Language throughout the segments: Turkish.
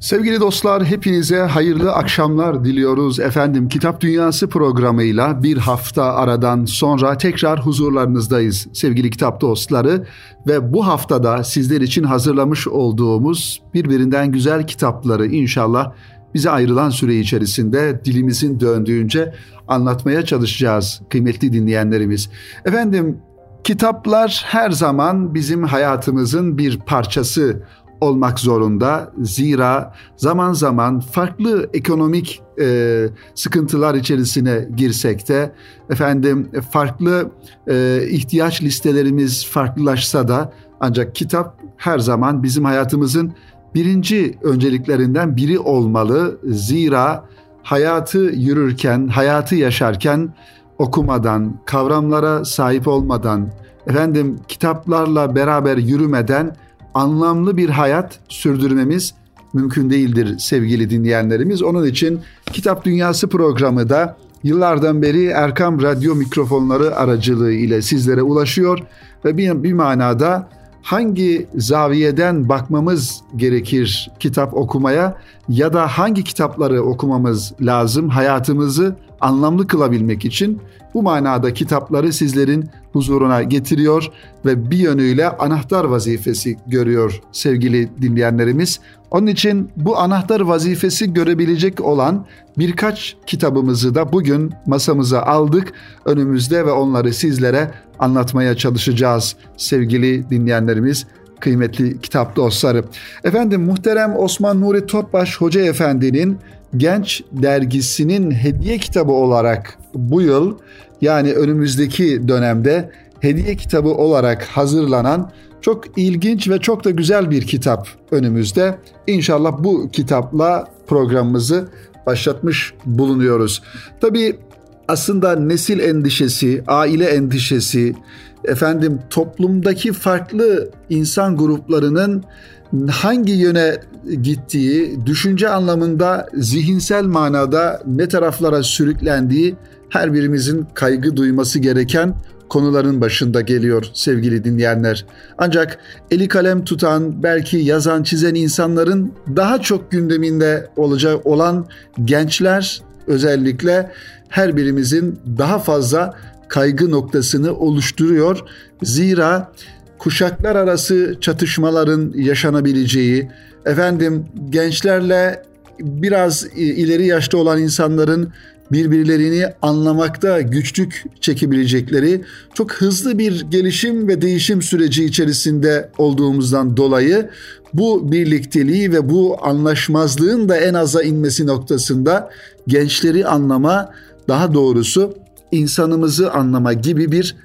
Sevgili dostlar hepinize hayırlı akşamlar diliyoruz efendim. Kitap Dünyası programıyla bir hafta aradan sonra tekrar huzurlarınızdayız sevgili kitap dostları. Ve bu haftada sizler için hazırlamış olduğumuz birbirinden güzel kitapları inşallah bize ayrılan süre içerisinde dilimizin döndüğünce anlatmaya çalışacağız kıymetli dinleyenlerimiz. Efendim kitaplar her zaman bizim hayatımızın bir parçası olmak zorunda. Zira zaman zaman farklı ekonomik e, sıkıntılar içerisine girsek de efendim farklı e, ihtiyaç listelerimiz farklılaşsa da ancak kitap her zaman bizim hayatımızın birinci önceliklerinden biri olmalı. Zira hayatı yürürken, hayatı yaşarken okumadan, kavramlara sahip olmadan, efendim kitaplarla beraber yürümeden anlamlı bir hayat sürdürmemiz mümkün değildir sevgili dinleyenlerimiz. Onun için Kitap Dünyası programı da yıllardan beri Erkam Radyo mikrofonları aracılığı ile sizlere ulaşıyor ve bir, bir manada hangi zaviyeden bakmamız gerekir kitap okumaya ya da hangi kitapları okumamız lazım hayatımızı anlamlı kılabilmek için bu manada kitapları sizlerin huzuruna getiriyor ve bir yönüyle anahtar vazifesi görüyor sevgili dinleyenlerimiz. Onun için bu anahtar vazifesi görebilecek olan birkaç kitabımızı da bugün masamıza aldık. Önümüzde ve onları sizlere anlatmaya çalışacağız sevgili dinleyenlerimiz kıymetli kitap dostları. Efendim muhterem Osman Nuri Topbaş Hoca Efendi'nin Genç dergisinin hediye kitabı olarak bu yıl yani önümüzdeki dönemde hediye kitabı olarak hazırlanan çok ilginç ve çok da güzel bir kitap önümüzde. İnşallah bu kitapla programımızı başlatmış bulunuyoruz. Tabii aslında nesil endişesi, aile endişesi, efendim toplumdaki farklı insan gruplarının hangi yöne gittiği, düşünce anlamında zihinsel manada ne taraflara sürüklendiği her birimizin kaygı duyması gereken konuların başında geliyor sevgili dinleyenler. Ancak eli kalem tutan, belki yazan, çizen insanların daha çok gündeminde olacak olan gençler özellikle her birimizin daha fazla kaygı noktasını oluşturuyor. Zira kuşaklar arası çatışmaların yaşanabileceği, efendim gençlerle biraz ileri yaşta olan insanların birbirlerini anlamakta güçlük çekebilecekleri çok hızlı bir gelişim ve değişim süreci içerisinde olduğumuzdan dolayı bu birlikteliği ve bu anlaşmazlığın da en aza inmesi noktasında gençleri anlama, daha doğrusu insanımızı anlama gibi bir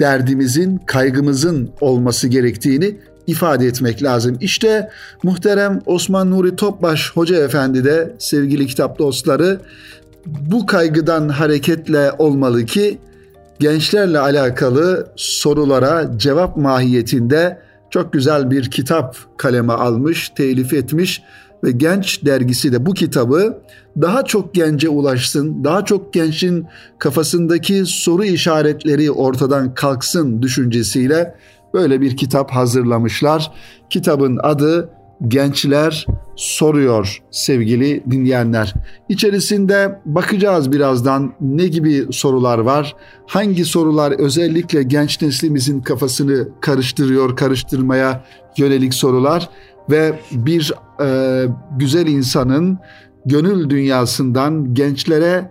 derdimizin, kaygımızın olması gerektiğini ifade etmek lazım. İşte muhterem Osman Nuri Topbaş Hoca Efendi de sevgili kitap dostları bu kaygıdan hareketle olmalı ki gençlerle alakalı sorulara cevap mahiyetinde çok güzel bir kitap kaleme almış, telif etmiş ve Genç dergisi de bu kitabı daha çok gence ulaşsın, daha çok gençin kafasındaki soru işaretleri ortadan kalksın düşüncesiyle böyle bir kitap hazırlamışlar. Kitabın adı Gençler Soruyor sevgili dinleyenler. İçerisinde bakacağız birazdan ne gibi sorular var. Hangi sorular özellikle genç neslimizin kafasını karıştırıyor, karıştırmaya yönelik sorular ve bir e, güzel insanın gönül dünyasından gençlere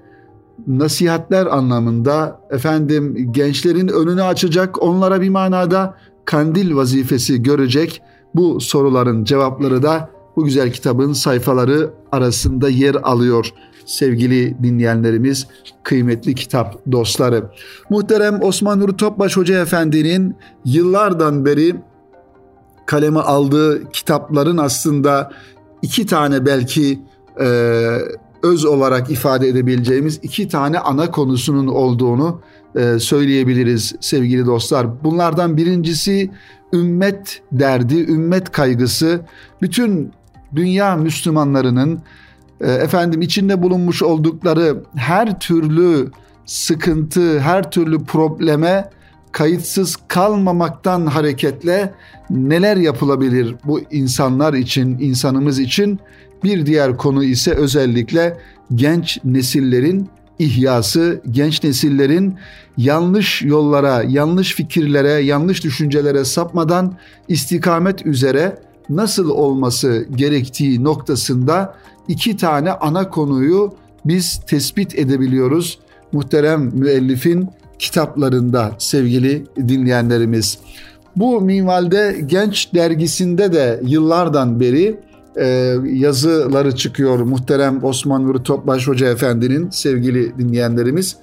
nasihatler anlamında efendim gençlerin önünü açacak onlara bir manada kandil vazifesi görecek bu soruların cevapları da bu güzel kitabın sayfaları arasında yer alıyor sevgili dinleyenlerimiz, kıymetli kitap dostları. Muhterem Osman Nuri Topbaş Hoca Efendi'nin yıllardan beri kaleme aldığı kitapların aslında iki tane belki e, öz olarak ifade edebileceğimiz iki tane ana konusunun olduğunu e, söyleyebiliriz sevgili dostlar. Bunlardan birincisi ümmet derdi, ümmet kaygısı. Bütün dünya Müslümanlarının e, efendim içinde bulunmuş oldukları her türlü sıkıntı, her türlü probleme kayıtsız kalmamaktan hareketle neler yapılabilir bu insanlar için, insanımız için? Bir diğer konu ise özellikle genç nesillerin ihyası, genç nesillerin yanlış yollara, yanlış fikirlere, yanlış düşüncelere sapmadan istikamet üzere nasıl olması gerektiği noktasında iki tane ana konuyu biz tespit edebiliyoruz. Muhterem müellifin kitaplarında sevgili dinleyenlerimiz. Bu minvalde Genç dergisinde de yıllardan beri e, yazıları çıkıyor muhterem Osman Nuri Topbaş Hoca Efendi'nin sevgili dinleyenlerimiz.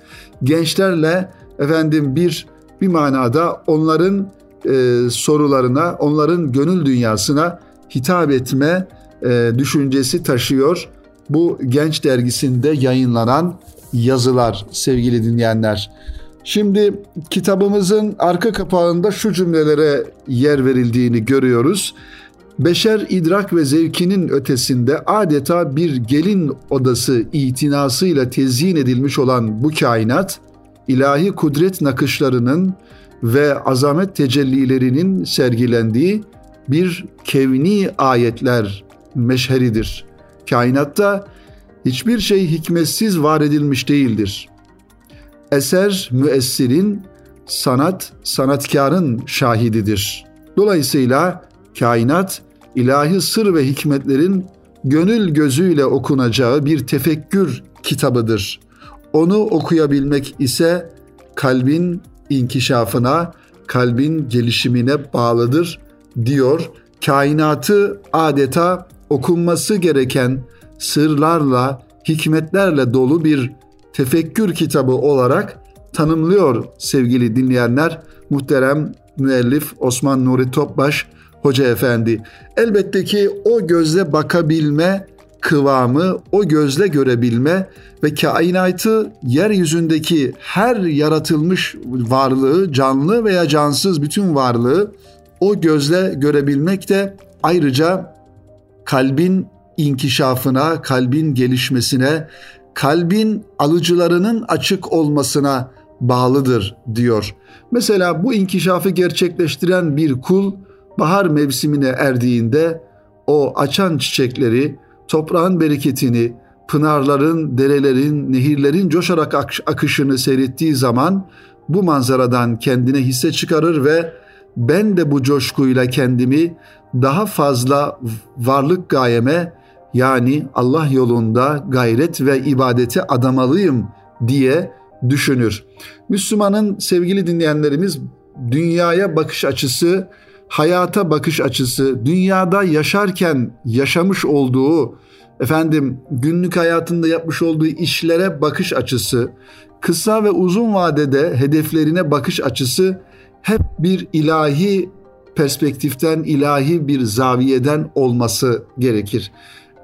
Gençlerle efendim bir bir manada onların e, sorularına, onların gönül dünyasına hitap etme e, düşüncesi taşıyor. Bu Genç dergisinde yayınlanan yazılar sevgili dinleyenler. Şimdi kitabımızın arka kapağında şu cümlelere yer verildiğini görüyoruz. Beşer idrak ve zevkinin ötesinde adeta bir gelin odası itinasıyla tezyin edilmiş olan bu kainat, ilahi kudret nakışlarının ve azamet tecellilerinin sergilendiği bir kevni ayetler meşheridir. Kainatta hiçbir şey hikmetsiz var edilmiş değildir. Eser müessirin, sanat sanatkarın şahididir. Dolayısıyla kainat ilahi sır ve hikmetlerin gönül gözüyle okunacağı bir tefekkür kitabıdır. Onu okuyabilmek ise kalbin inkişafına, kalbin gelişimine bağlıdır diyor. Kainatı adeta okunması gereken sırlarla, hikmetlerle dolu bir tefekkür kitabı olarak tanımlıyor sevgili dinleyenler. Muhterem müellif Osman Nuri Topbaş Hoca Efendi. Elbette ki o gözle bakabilme kıvamı, o gözle görebilme ve kainatı yeryüzündeki her yaratılmış varlığı, canlı veya cansız bütün varlığı o gözle görebilmek de ayrıca kalbin inkişafına, kalbin gelişmesine, kalbin alıcılarının açık olmasına bağlıdır diyor. Mesela bu inkişafı gerçekleştiren bir kul bahar mevsimine erdiğinde o açan çiçekleri, toprağın bereketini, pınarların, derelerin, nehirlerin coşarak akışını seyrettiği zaman bu manzaradan kendine hisse çıkarır ve ben de bu coşkuyla kendimi daha fazla varlık gayeme yani Allah yolunda gayret ve ibadete adamalıyım diye düşünür. Müslümanın sevgili dinleyenlerimiz dünyaya bakış açısı, hayata bakış açısı, dünyada yaşarken yaşamış olduğu efendim günlük hayatında yapmış olduğu işlere bakış açısı, kısa ve uzun vadede hedeflerine bakış açısı hep bir ilahi perspektiften, ilahi bir zaviyeden olması gerekir.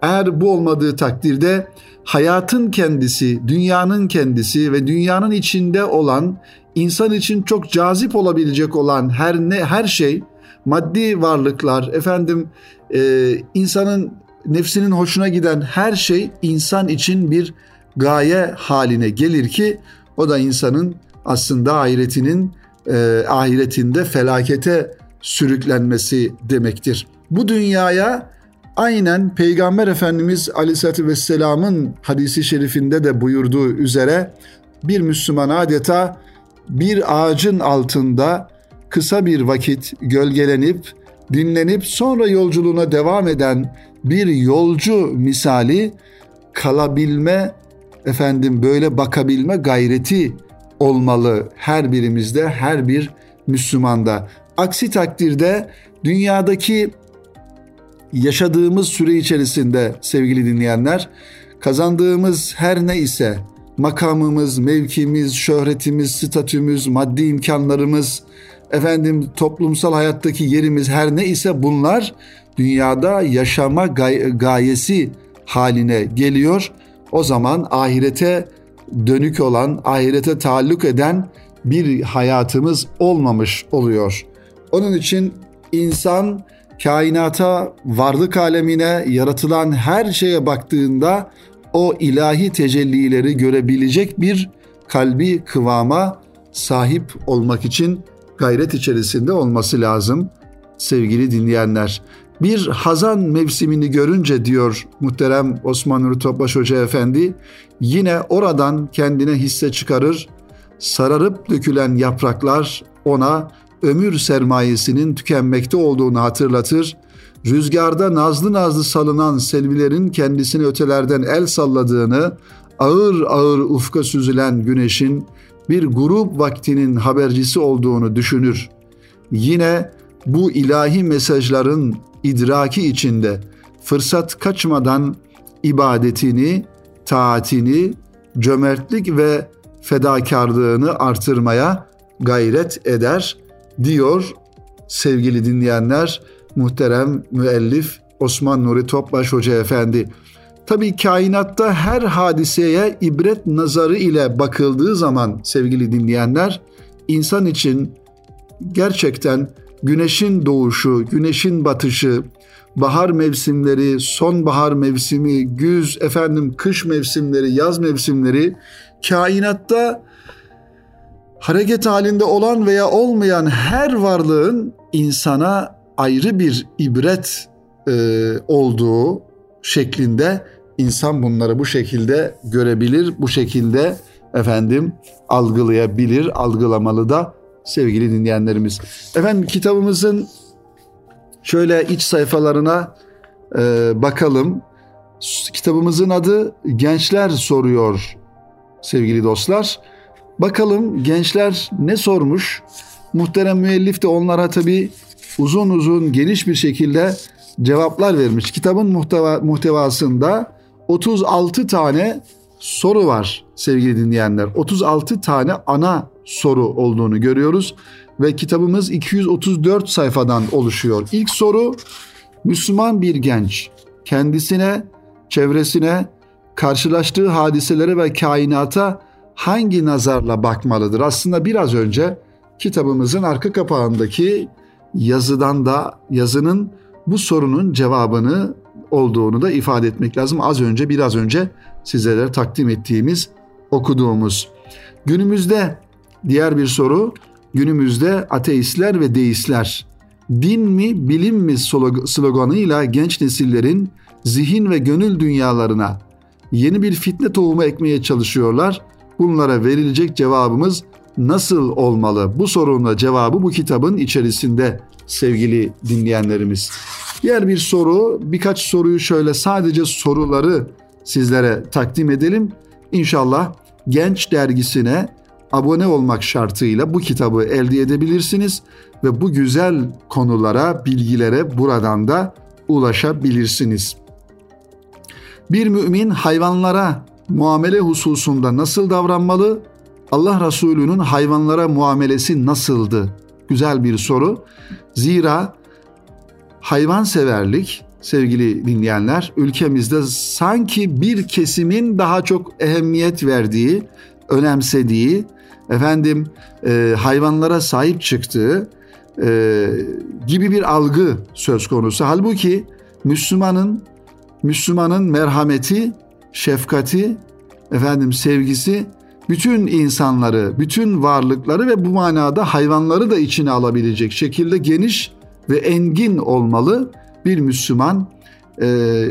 Eğer bu olmadığı takdirde hayatın kendisi, dünyanın kendisi ve dünyanın içinde olan insan için çok cazip olabilecek olan her ne her şey maddi varlıklar efendim e, insanın nefsinin hoşuna giden her şey insan için bir gaye haline gelir ki o da insanın aslında ahiretinin e, ahiretinde felakete sürüklenmesi demektir. Bu dünyaya aynen Peygamber Efendimiz Aleyhisselatü Vesselam'ın hadisi şerifinde de buyurduğu üzere bir Müslüman adeta bir ağacın altında kısa bir vakit gölgelenip dinlenip sonra yolculuğuna devam eden bir yolcu misali kalabilme efendim böyle bakabilme gayreti olmalı her birimizde, her bir Müslümanda. Aksi takdirde dünyadaki yaşadığımız süre içerisinde sevgili dinleyenler kazandığımız her ne ise makamımız, mevkimiz, şöhretimiz, statümüz, maddi imkanlarımız, efendim toplumsal hayattaki yerimiz her ne ise bunlar dünyada yaşama gay- gayesi haline geliyor. O zaman ahirete dönük olan, ahirete taalluk eden bir hayatımız olmamış oluyor. Onun için insan kainata, varlık alemine, yaratılan her şeye baktığında o ilahi tecellileri görebilecek bir kalbi kıvama sahip olmak için gayret içerisinde olması lazım sevgili dinleyenler. Bir hazan mevsimini görünce diyor muhterem Osman Nuri Topbaş Hoca Efendi yine oradan kendine hisse çıkarır. Sararıp dökülen yapraklar ona ömür sermayesinin tükenmekte olduğunu hatırlatır. Rüzgarda nazlı nazlı salınan selvilerin kendisini ötelerden el salladığını, ağır ağır ufka süzülen güneşin bir grup vaktinin habercisi olduğunu düşünür. Yine bu ilahi mesajların idraki içinde fırsat kaçmadan ibadetini, taatini, cömertlik ve fedakarlığını artırmaya gayret eder diyor sevgili dinleyenler muhterem müellif Osman Nuri Topbaş Hoca Efendi. Tabi kainatta her hadiseye ibret nazarı ile bakıldığı zaman sevgili dinleyenler insan için gerçekten güneşin doğuşu, güneşin batışı, bahar mevsimleri, sonbahar mevsimi, güz, efendim kış mevsimleri, yaz mevsimleri kainatta hareket halinde olan veya olmayan her varlığın insana ayrı bir ibret e, olduğu şeklinde insan bunları bu şekilde görebilir, bu şekilde efendim algılayabilir, algılamalı da sevgili dinleyenlerimiz. Efendim kitabımızın şöyle iç sayfalarına e, bakalım. Kitabımızın adı Gençler Soruyor sevgili dostlar. Bakalım gençler ne sormuş? Muhterem müellif de onlara tabi uzun uzun geniş bir şekilde cevaplar vermiş. Kitabın muhteva, muhtevasında 36 tane soru var sevgili dinleyenler. 36 tane ana soru olduğunu görüyoruz ve kitabımız 234 sayfadan oluşuyor. İlk soru Müslüman bir genç kendisine, çevresine, karşılaştığı hadiselere ve kainata hangi nazarla bakmalıdır? Aslında biraz önce kitabımızın arka kapağındaki yazıdan da yazının bu sorunun cevabını olduğunu da ifade etmek lazım. Az önce biraz önce sizlere takdim ettiğimiz okuduğumuz. Günümüzde diğer bir soru günümüzde ateistler ve deistler din mi bilim mi sloganıyla genç nesillerin zihin ve gönül dünyalarına yeni bir fitne tohumu ekmeye çalışıyorlar. Bunlara verilecek cevabımız nasıl olmalı? Bu sorunun cevabı bu kitabın içerisinde sevgili dinleyenlerimiz. Diğer bir soru, birkaç soruyu şöyle sadece soruları sizlere takdim edelim. İnşallah Genç dergisine abone olmak şartıyla bu kitabı elde edebilirsiniz ve bu güzel konulara, bilgilere buradan da ulaşabilirsiniz. Bir mümin hayvanlara muamele hususunda nasıl davranmalı? Allah Resulü'nün hayvanlara muamelesi nasıldı? Güzel bir soru. Zira hayvanseverlik sevgili dinleyenler ülkemizde sanki bir kesimin daha çok ehemmiyet verdiği, önemsediği, efendim e, hayvanlara sahip çıktığı e, gibi bir algı söz konusu. Halbuki Müslümanın Müslümanın merhameti, şefkati, efendim sevgisi bütün insanları, bütün varlıkları ve bu manada hayvanları da içine alabilecek şekilde geniş ve engin olmalı. Bir Müslüman e,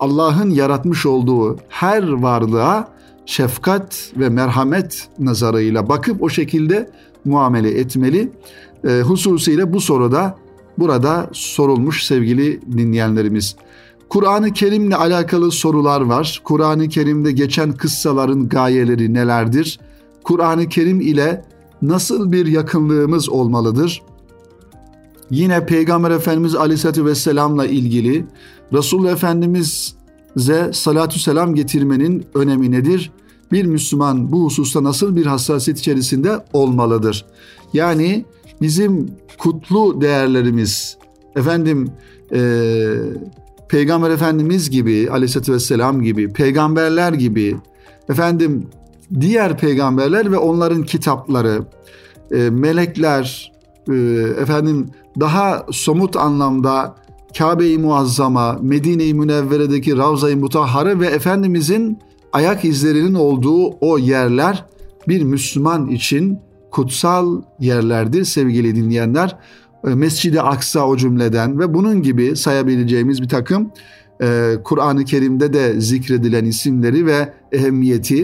Allah'ın yaratmış olduğu her varlığa şefkat ve merhamet nazarıyla bakıp o şekilde muamele etmeli. E, hususiyle bu soruda burada sorulmuş sevgili dinleyenlerimiz. Kur'an-ı Kerim'le alakalı sorular var. Kur'an-ı Kerim'de geçen kıssaların gayeleri nelerdir? Kur'an-ı Kerim ile nasıl bir yakınlığımız olmalıdır? Yine Peygamber Efendimiz Aleyhisselatü Vesselam'la ilgili Resulullah Efendimiz'e salatü selam getirmenin önemi nedir? Bir Müslüman bu hususta nasıl bir hassasiyet içerisinde olmalıdır? Yani bizim kutlu değerlerimiz, efendim e, Peygamber Efendimiz gibi, Aleyhisselatü Vesselam gibi, peygamberler gibi, efendim diğer peygamberler ve onların kitapları, e, melekler, e, efendim daha somut anlamda Kabe-i Muazzama, Medine-i Münevvere'deki Ravza-i Mutahhare ve Efendimizin ayak izlerinin olduğu o yerler bir Müslüman için kutsal yerlerdir sevgili dinleyenler. E, Mescid-i Aksa o cümleden ve bunun gibi sayabileceğimiz bir takım e, Kur'an-ı Kerim'de de zikredilen isimleri ve ehemmiyeti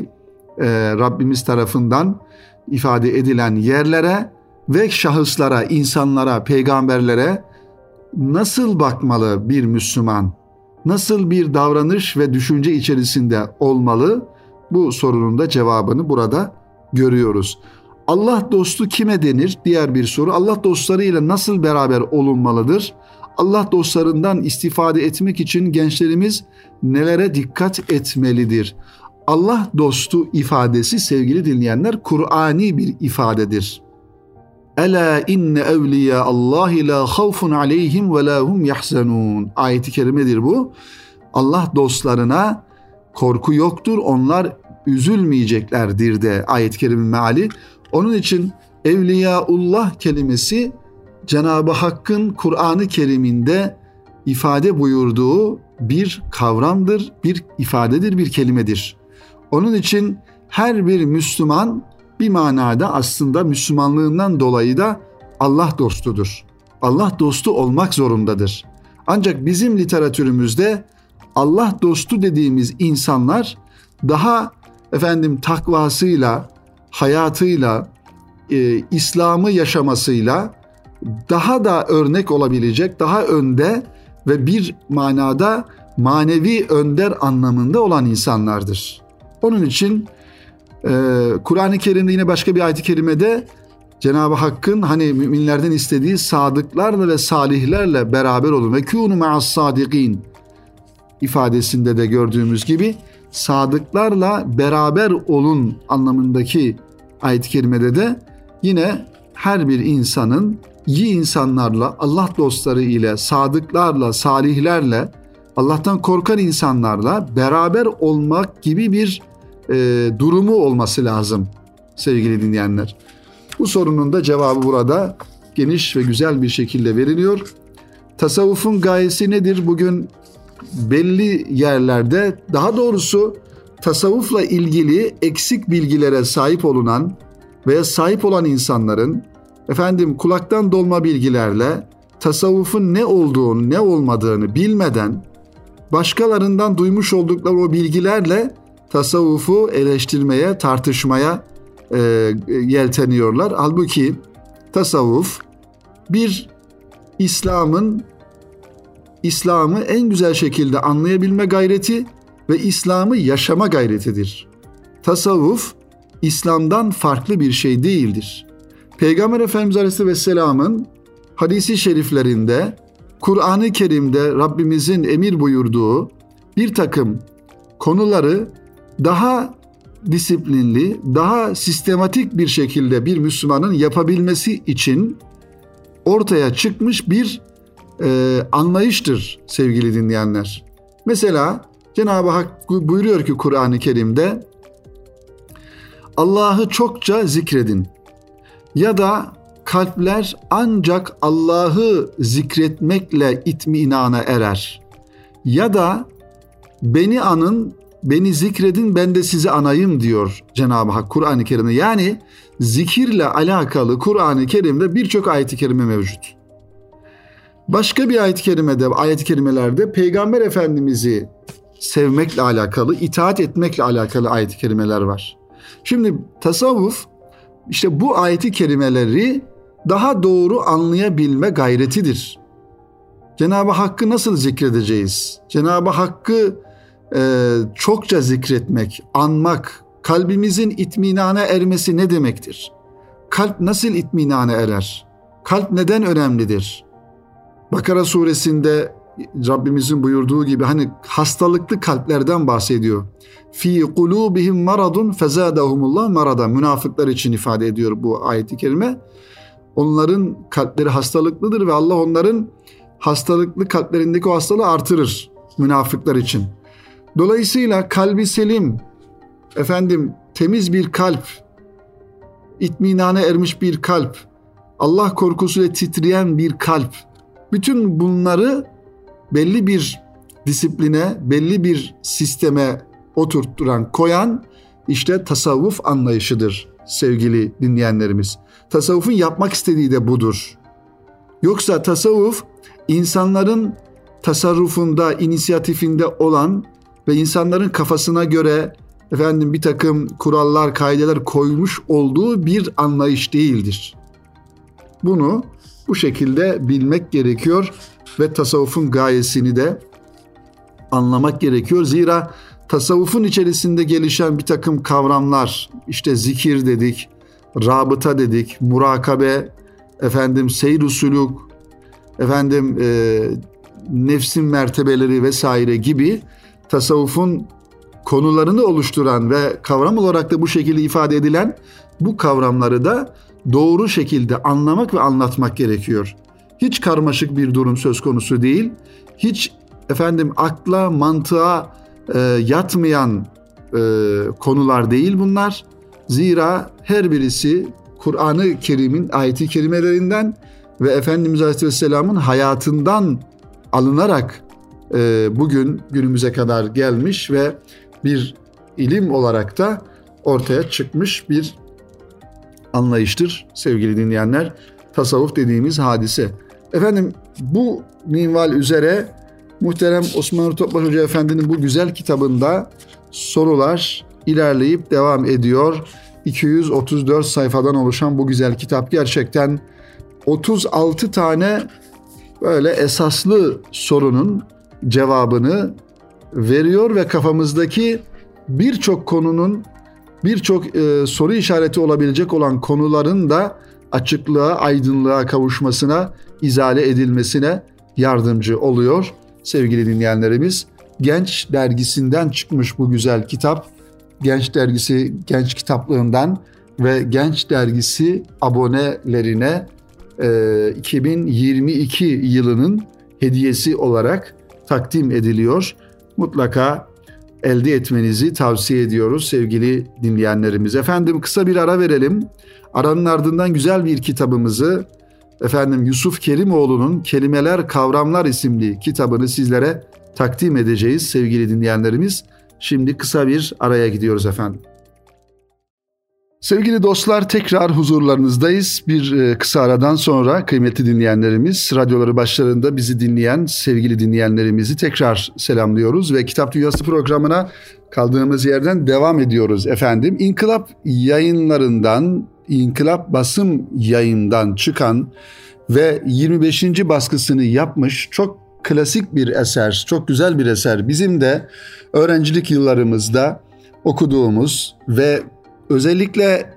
e, Rabbimiz tarafından ifade edilen yerlere ve şahıslara, insanlara, peygamberlere nasıl bakmalı bir Müslüman? Nasıl bir davranış ve düşünce içerisinde olmalı? Bu sorunun da cevabını burada görüyoruz. Allah dostu kime denir? Diğer bir soru. Allah dostlarıyla nasıl beraber olunmalıdır? Allah dostlarından istifade etmek için gençlerimiz nelere dikkat etmelidir? Allah dostu ifadesi sevgili dinleyenler Kur'ani bir ifadedir. Ela inne evliya Allah la havfun aleyhim ve la hum yahzanun. Ayeti kerimedir bu. Allah dostlarına korku yoktur. Onlar üzülmeyeceklerdir de ayet-i kerimin meali. Onun için Evliyaullah kelimesi Cenab-ı Hakk'ın Kur'an-ı Kerim'inde ifade buyurduğu bir kavramdır, bir ifadedir, bir kelimedir. Onun için her bir Müslüman bir manada aslında Müslümanlığından dolayı da Allah dostudur. Allah dostu olmak zorundadır. Ancak bizim literatürümüzde Allah dostu dediğimiz insanlar daha efendim takvasıyla, hayatıyla, e, İslam'ı yaşamasıyla daha da örnek olabilecek, daha önde ve bir manada manevi önder anlamında olan insanlardır. Onun için e, Kur'an-ı Kerim'de yine başka bir ayet-i kerimede Cenab-ı Hakk'ın hani müminlerden istediği sadıklarla ve salihlerle beraber olun. Ve kûnu ma'as sadikin ifadesinde de gördüğümüz gibi sadıklarla beraber olun anlamındaki ayet-i kerimede de yine her bir insanın iyi insanlarla, Allah dostları ile, sadıklarla, salihlerle, Allah'tan korkan insanlarla beraber olmak gibi bir e, durumu olması lazım sevgili dinleyenler. Bu sorunun da cevabı burada geniş ve güzel bir şekilde veriliyor. Tasavvufun gayesi nedir? Bugün belli yerlerde daha doğrusu tasavvufla ilgili eksik bilgilere sahip olunan veya sahip olan insanların efendim kulaktan dolma bilgilerle tasavvufun ne olduğunu, ne olmadığını bilmeden başkalarından duymuş oldukları o bilgilerle tasavvufu eleştirmeye, tartışmaya e, yelteniyorlar. Halbuki tasavvuf bir İslam'ın İslam'ı en güzel şekilde anlayabilme gayreti ve İslam'ı yaşama gayretidir. Tasavvuf İslam'dan farklı bir şey değildir. Peygamber Efendimiz Aleyhisselam'ın hadisi şeriflerinde Kur'an-ı Kerim'de Rabbimizin emir buyurduğu bir takım konuları daha disiplinli, daha sistematik bir şekilde bir Müslümanın yapabilmesi için ortaya çıkmış bir e, anlayıştır sevgili dinleyenler. Mesela Cenab-ı Hak buyuruyor ki Kur'an-ı Kerim'de Allah'ı çokça zikredin ya da kalpler ancak Allah'ı zikretmekle itminana erer ya da beni anın beni zikredin ben de sizi anayım diyor Cenab-ı Hak Kur'an-ı Kerim'de. Yani zikirle alakalı Kur'an-ı Kerim'de birçok ayet-i kerime mevcut. Başka bir ayet-i kerimede, ayet-i kerimelerde Peygamber Efendimiz'i sevmekle alakalı, itaat etmekle alakalı ayet-i kerimeler var. Şimdi tasavvuf işte bu ayet-i kerimeleri daha doğru anlayabilme gayretidir. Cenab-ı Hakk'ı nasıl zikredeceğiz? Cenab-ı Hakk'ı e, çokça zikretmek, anmak, kalbimizin itminana ermesi ne demektir? Kalp nasıl itminana erer? Kalp neden önemlidir? Bakara suresinde Rabbimizin buyurduğu gibi hani hastalıklı kalplerden bahsediyor. Fi kulubihim maradun fezadahumullah marada. Münafıklar için ifade ediyor bu ayeti kerime. Onların kalpleri hastalıklıdır ve Allah onların hastalıklı kalplerindeki o hastalığı artırır münafıklar için. Dolayısıyla kalbi selim, efendim temiz bir kalp, itminane ermiş bir kalp, Allah korkusuyla titreyen bir kalp, bütün bunları belli bir disipline, belli bir sisteme oturtturan, koyan işte tasavvuf anlayışıdır sevgili dinleyenlerimiz. Tasavvufun yapmak istediği de budur. Yoksa tasavvuf insanların tasarrufunda, inisiyatifinde olan ve insanların kafasına göre efendim bir takım kurallar, kaideler koymuş olduğu bir anlayış değildir. Bunu bu şekilde bilmek gerekiyor ve tasavvufun gayesini de anlamak gerekiyor. Zira tasavvufun içerisinde gelişen bir takım kavramlar, işte zikir dedik, rabıta dedik, murakabe, efendim seyr usulük, efendim e, nefsin mertebeleri vesaire gibi tasavvufun konularını oluşturan ve kavram olarak da bu şekilde ifade edilen bu kavramları da doğru şekilde anlamak ve anlatmak gerekiyor. Hiç karmaşık bir durum söz konusu değil. Hiç efendim akla, mantığa e, yatmayan e, konular değil bunlar. Zira her birisi Kur'an-ı Kerim'in ayeti kerimelerinden ve Efendimiz Aleyhisselam'ın hayatından alınarak e, bugün günümüze kadar gelmiş ve bir ilim olarak da ortaya çıkmış bir anlayıştır sevgili dinleyenler. Tasavvuf dediğimiz hadise. Efendim bu minval üzere muhterem Osman Topbaş Hoca Efendi'nin bu güzel kitabında sorular ilerleyip devam ediyor. 234 sayfadan oluşan bu güzel kitap gerçekten 36 tane böyle esaslı sorunun cevabını veriyor ve kafamızdaki birçok konunun birçok e, soru işareti olabilecek olan konuların da açıklığa, aydınlığa kavuşmasına, izale edilmesine yardımcı oluyor sevgili dinleyenlerimiz. Genç dergisinden çıkmış bu güzel kitap. Genç dergisi Genç Kitaplığından ve Genç dergisi abonelerine e, 2022 yılının hediyesi olarak takdim ediliyor. Mutlaka elde etmenizi tavsiye ediyoruz sevgili dinleyenlerimiz. Efendim kısa bir ara verelim. Aranın ardından güzel bir kitabımızı efendim Yusuf Kerimoğlu'nun Kelimeler Kavramlar isimli kitabını sizlere takdim edeceğiz sevgili dinleyenlerimiz. Şimdi kısa bir araya gidiyoruz efendim. Sevgili dostlar tekrar huzurlarınızdayız. Bir e, kısa aradan sonra kıymetli dinleyenlerimiz, radyoları başlarında bizi dinleyen sevgili dinleyenlerimizi tekrar selamlıyoruz ve Kitap Dünyası programına kaldığımız yerden devam ediyoruz efendim. İnkılap yayınlarından, İnkılap basım yayından çıkan ve 25. baskısını yapmış çok klasik bir eser, çok güzel bir eser. Bizim de öğrencilik yıllarımızda okuduğumuz ve özellikle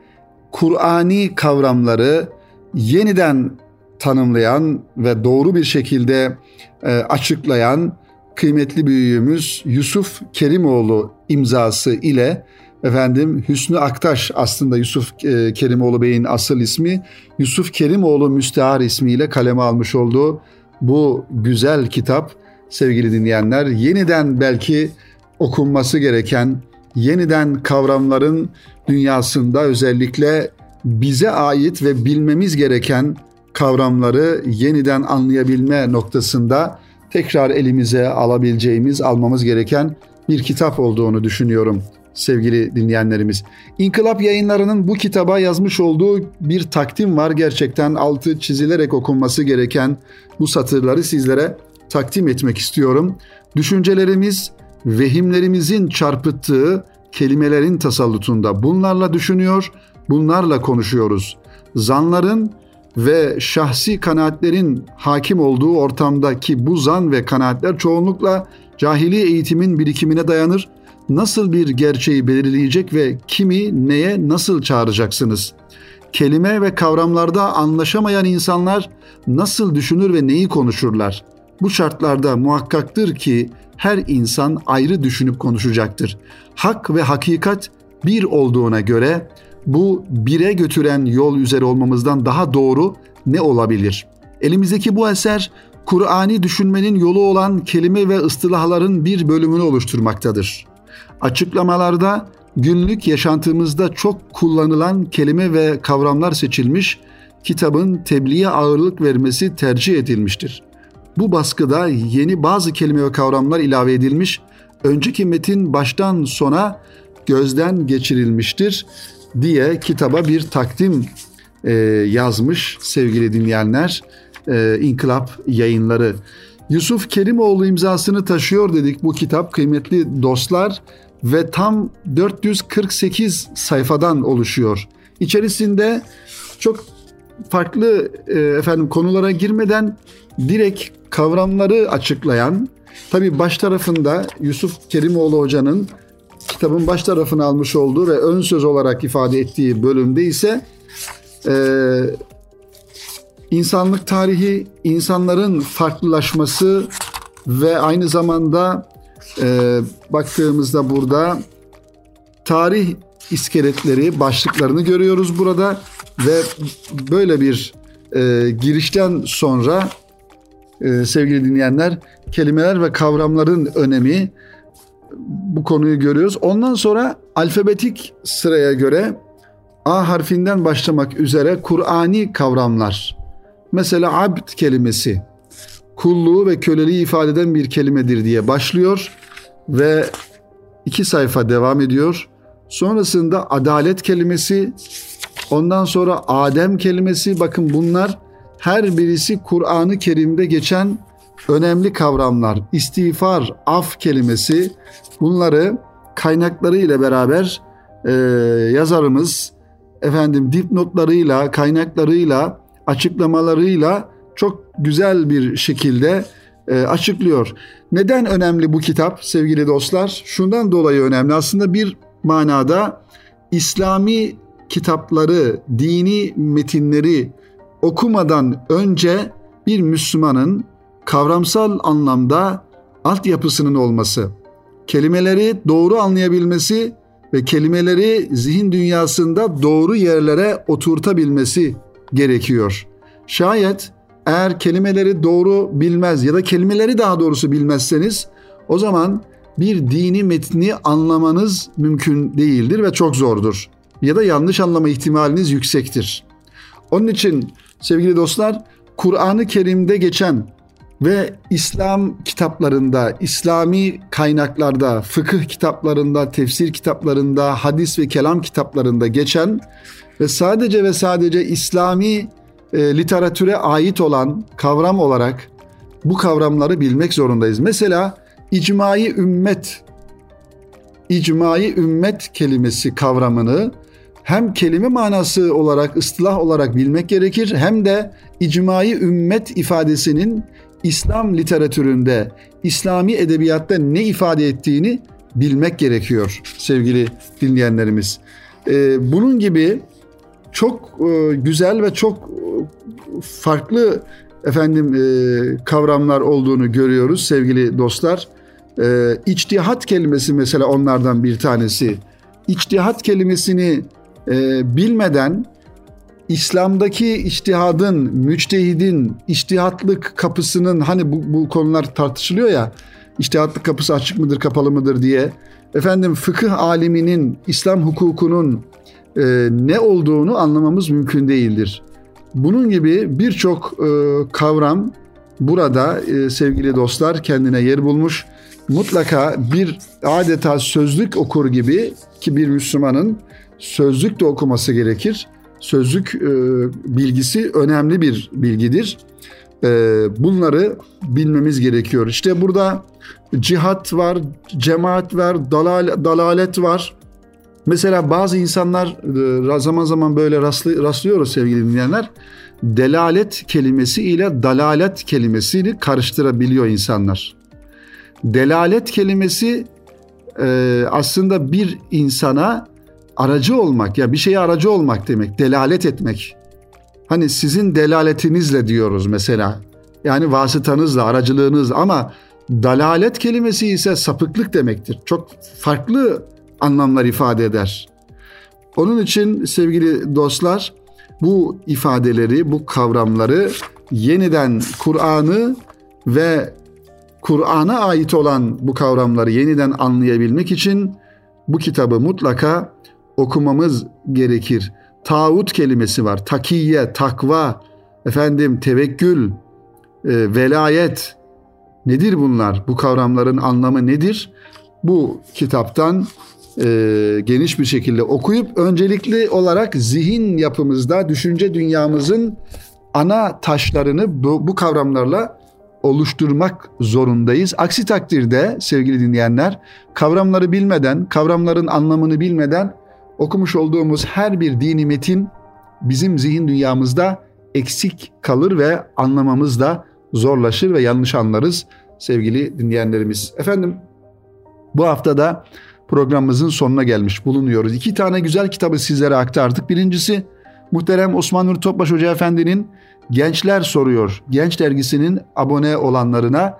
Kur'ani kavramları yeniden tanımlayan ve doğru bir şekilde e, açıklayan kıymetli büyüğümüz Yusuf Kerimoğlu imzası ile efendim Hüsnü Aktaş aslında Yusuf e, Kerimoğlu Bey'in asıl ismi Yusuf Kerimoğlu Müstehar ismiyle kaleme almış olduğu bu güzel kitap sevgili dinleyenler. Yeniden belki okunması gereken yeniden kavramların dünyasında özellikle bize ait ve bilmemiz gereken kavramları yeniden anlayabilme noktasında tekrar elimize alabileceğimiz, almamız gereken bir kitap olduğunu düşünüyorum sevgili dinleyenlerimiz. İnkılap yayınlarının bu kitaba yazmış olduğu bir takdim var. Gerçekten altı çizilerek okunması gereken bu satırları sizlere takdim etmek istiyorum. Düşüncelerimiz vehimlerimizin çarpıttığı kelimelerin tasallutunda bunlarla düşünüyor, bunlarla konuşuyoruz. Zanların ve şahsi kanaatlerin hakim olduğu ortamdaki bu zan ve kanaatler çoğunlukla cahili eğitimin birikimine dayanır. Nasıl bir gerçeği belirleyecek ve kimi neye nasıl çağıracaksınız? Kelime ve kavramlarda anlaşamayan insanlar nasıl düşünür ve neyi konuşurlar? Bu şartlarda muhakkaktır ki her insan ayrı düşünüp konuşacaktır. Hak ve hakikat bir olduğuna göre bu bire götüren yol üzere olmamızdan daha doğru ne olabilir? Elimizdeki bu eser Kur'ani düşünmenin yolu olan kelime ve ıstılahların bir bölümünü oluşturmaktadır. Açıklamalarda günlük yaşantımızda çok kullanılan kelime ve kavramlar seçilmiş, kitabın tebliğe ağırlık vermesi tercih edilmiştir. Bu baskıda yeni bazı kelime ve kavramlar ilave edilmiş, önceki metin baştan sona gözden geçirilmiştir diye kitaba bir takdim e, yazmış sevgili dinleyenler. E, İnkılap yayınları. Yusuf Kerimoğlu imzasını taşıyor dedik bu kitap kıymetli dostlar ve tam 448 sayfadan oluşuyor. İçerisinde çok farklı e, efendim konulara girmeden direkt kavramları açıklayan tabi baş tarafında Yusuf Kerimoğlu hocanın kitabın baş tarafını almış olduğu ve ön söz olarak ifade ettiği bölümde ise e, insanlık tarihi, insanların farklılaşması ve aynı zamanda e, baktığımızda burada tarih iskeletleri, başlıklarını görüyoruz burada ve böyle bir e, girişten sonra e, sevgili dinleyenler kelimeler ve kavramların önemi bu konuyu görüyoruz. Ondan sonra alfabetik sıraya göre A harfinden başlamak üzere Kur'ani kavramlar. Mesela abd kelimesi kulluğu ve köleliği ifade eden bir kelimedir diye başlıyor ve iki sayfa devam ediyor. Sonrasında adalet kelimesi, ondan sonra Adem kelimesi bakın bunlar her birisi Kur'an-ı Kerim'de geçen önemli kavramlar. İstiğfar, af kelimesi bunları kaynakları ile beraber e, yazarımız efendim dipnotlarıyla, kaynaklarıyla, açıklamalarıyla çok güzel bir şekilde e, açıklıyor. Neden önemli bu kitap sevgili dostlar? Şundan dolayı önemli. Aslında bir manada İslami kitapları, dini metinleri okumadan önce bir Müslümanın kavramsal anlamda altyapısının olması, kelimeleri doğru anlayabilmesi ve kelimeleri zihin dünyasında doğru yerlere oturtabilmesi gerekiyor. Şayet eğer kelimeleri doğru bilmez ya da kelimeleri daha doğrusu bilmezseniz o zaman bir dini metni anlamanız mümkün değildir ve çok zordur. Ya da yanlış anlama ihtimaliniz yüksektir. Onun için sevgili dostlar Kur'an-ı Kerim'de geçen ve İslam kitaplarında, İslami kaynaklarda, fıkıh kitaplarında, tefsir kitaplarında, hadis ve kelam kitaplarında geçen ve sadece ve sadece İslami e, literatüre ait olan kavram olarak bu kavramları bilmek zorundayız. Mesela icmai ümmet icmai ümmet kelimesi kavramını hem kelime manası olarak, ıstılah olarak bilmek gerekir hem de icmai ümmet ifadesinin İslam literatüründe, İslami edebiyatta ne ifade ettiğini bilmek gerekiyor sevgili dinleyenlerimiz. Ee, bunun gibi çok e, güzel ve çok e, farklı efendim e, kavramlar olduğunu görüyoruz sevgili dostlar. E, içtihat kelimesi mesela onlardan bir tanesi. İçtihat kelimesini e, bilmeden İslam'daki içtihadın, müçtehidin, içtihatlık kapısının hani bu, bu konular tartışılıyor ya, içtihatlık kapısı açık mıdır, kapalı mıdır diye. Efendim fıkıh aliminin, İslam hukukunun e, ne olduğunu anlamamız mümkün değildir. Bunun gibi birçok e, kavram burada e, sevgili dostlar kendine yer bulmuş. Mutlaka bir adeta sözlük okur gibi ki bir Müslümanın sözlük de okuması gerekir. Sözlük e, bilgisi önemli bir bilgidir. E, bunları bilmemiz gerekiyor. İşte burada cihat var, cemaat var, dalal, dalalet var. Mesela bazı insanlar e, zaman zaman böyle rastlı, rastlıyoruz sevgili dinleyenler. Delalet kelimesi ile dalalet kelimesini karıştırabiliyor insanlar. Delalet kelimesi e, aslında bir insana aracı olmak ya bir şeye aracı olmak demek, delalet etmek. Hani sizin delaletinizle diyoruz mesela. Yani vasıtanızla, aracılığınız ama dalalet kelimesi ise sapıklık demektir. Çok farklı anlamlar ifade eder. Onun için sevgili dostlar bu ifadeleri, bu kavramları yeniden Kur'an'ı ve Kur'an'a ait olan bu kavramları yeniden anlayabilmek için bu kitabı mutlaka okumamız gerekir. Tağut kelimesi var. Takiye, takva, efendim tevekkül, e, velayet. Nedir bunlar? Bu kavramların anlamı nedir? bu kitaptan e, geniş bir şekilde okuyup öncelikli olarak zihin yapımızda, düşünce dünyamızın ana taşlarını bu, bu kavramlarla oluşturmak zorundayız. Aksi takdirde sevgili dinleyenler kavramları bilmeden, kavramların anlamını bilmeden okumuş olduğumuz her bir dini metin bizim zihin dünyamızda eksik kalır ve anlamamız da zorlaşır ve yanlış anlarız sevgili dinleyenlerimiz. Efendim bu haftada programımızın sonuna gelmiş bulunuyoruz. İki tane güzel kitabı sizlere aktardık. Birincisi muhterem Osman Nur Topbaş Hoca Efendi'nin Gençler Soruyor Genç dergisinin abone olanlarına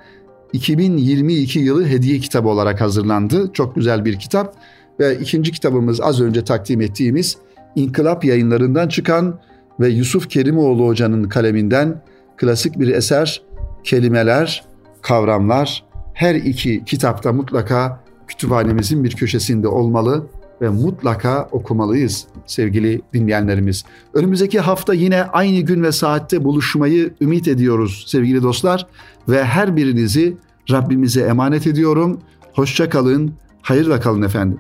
2022 yılı hediye kitabı olarak hazırlandı. Çok güzel bir kitap ve ikinci kitabımız az önce takdim ettiğimiz İnkılap yayınlarından çıkan ve Yusuf Kerimoğlu Hoca'nın kaleminden klasik bir eser Kelimeler, Kavramlar her iki kitapta mutlaka kütüphanemizin bir köşesinde olmalı ve mutlaka okumalıyız sevgili dinleyenlerimiz. Önümüzdeki hafta yine aynı gün ve saatte buluşmayı ümit ediyoruz sevgili dostlar ve her birinizi Rabbimize emanet ediyorum. Hoşça kalın, hayırla kalın efendim.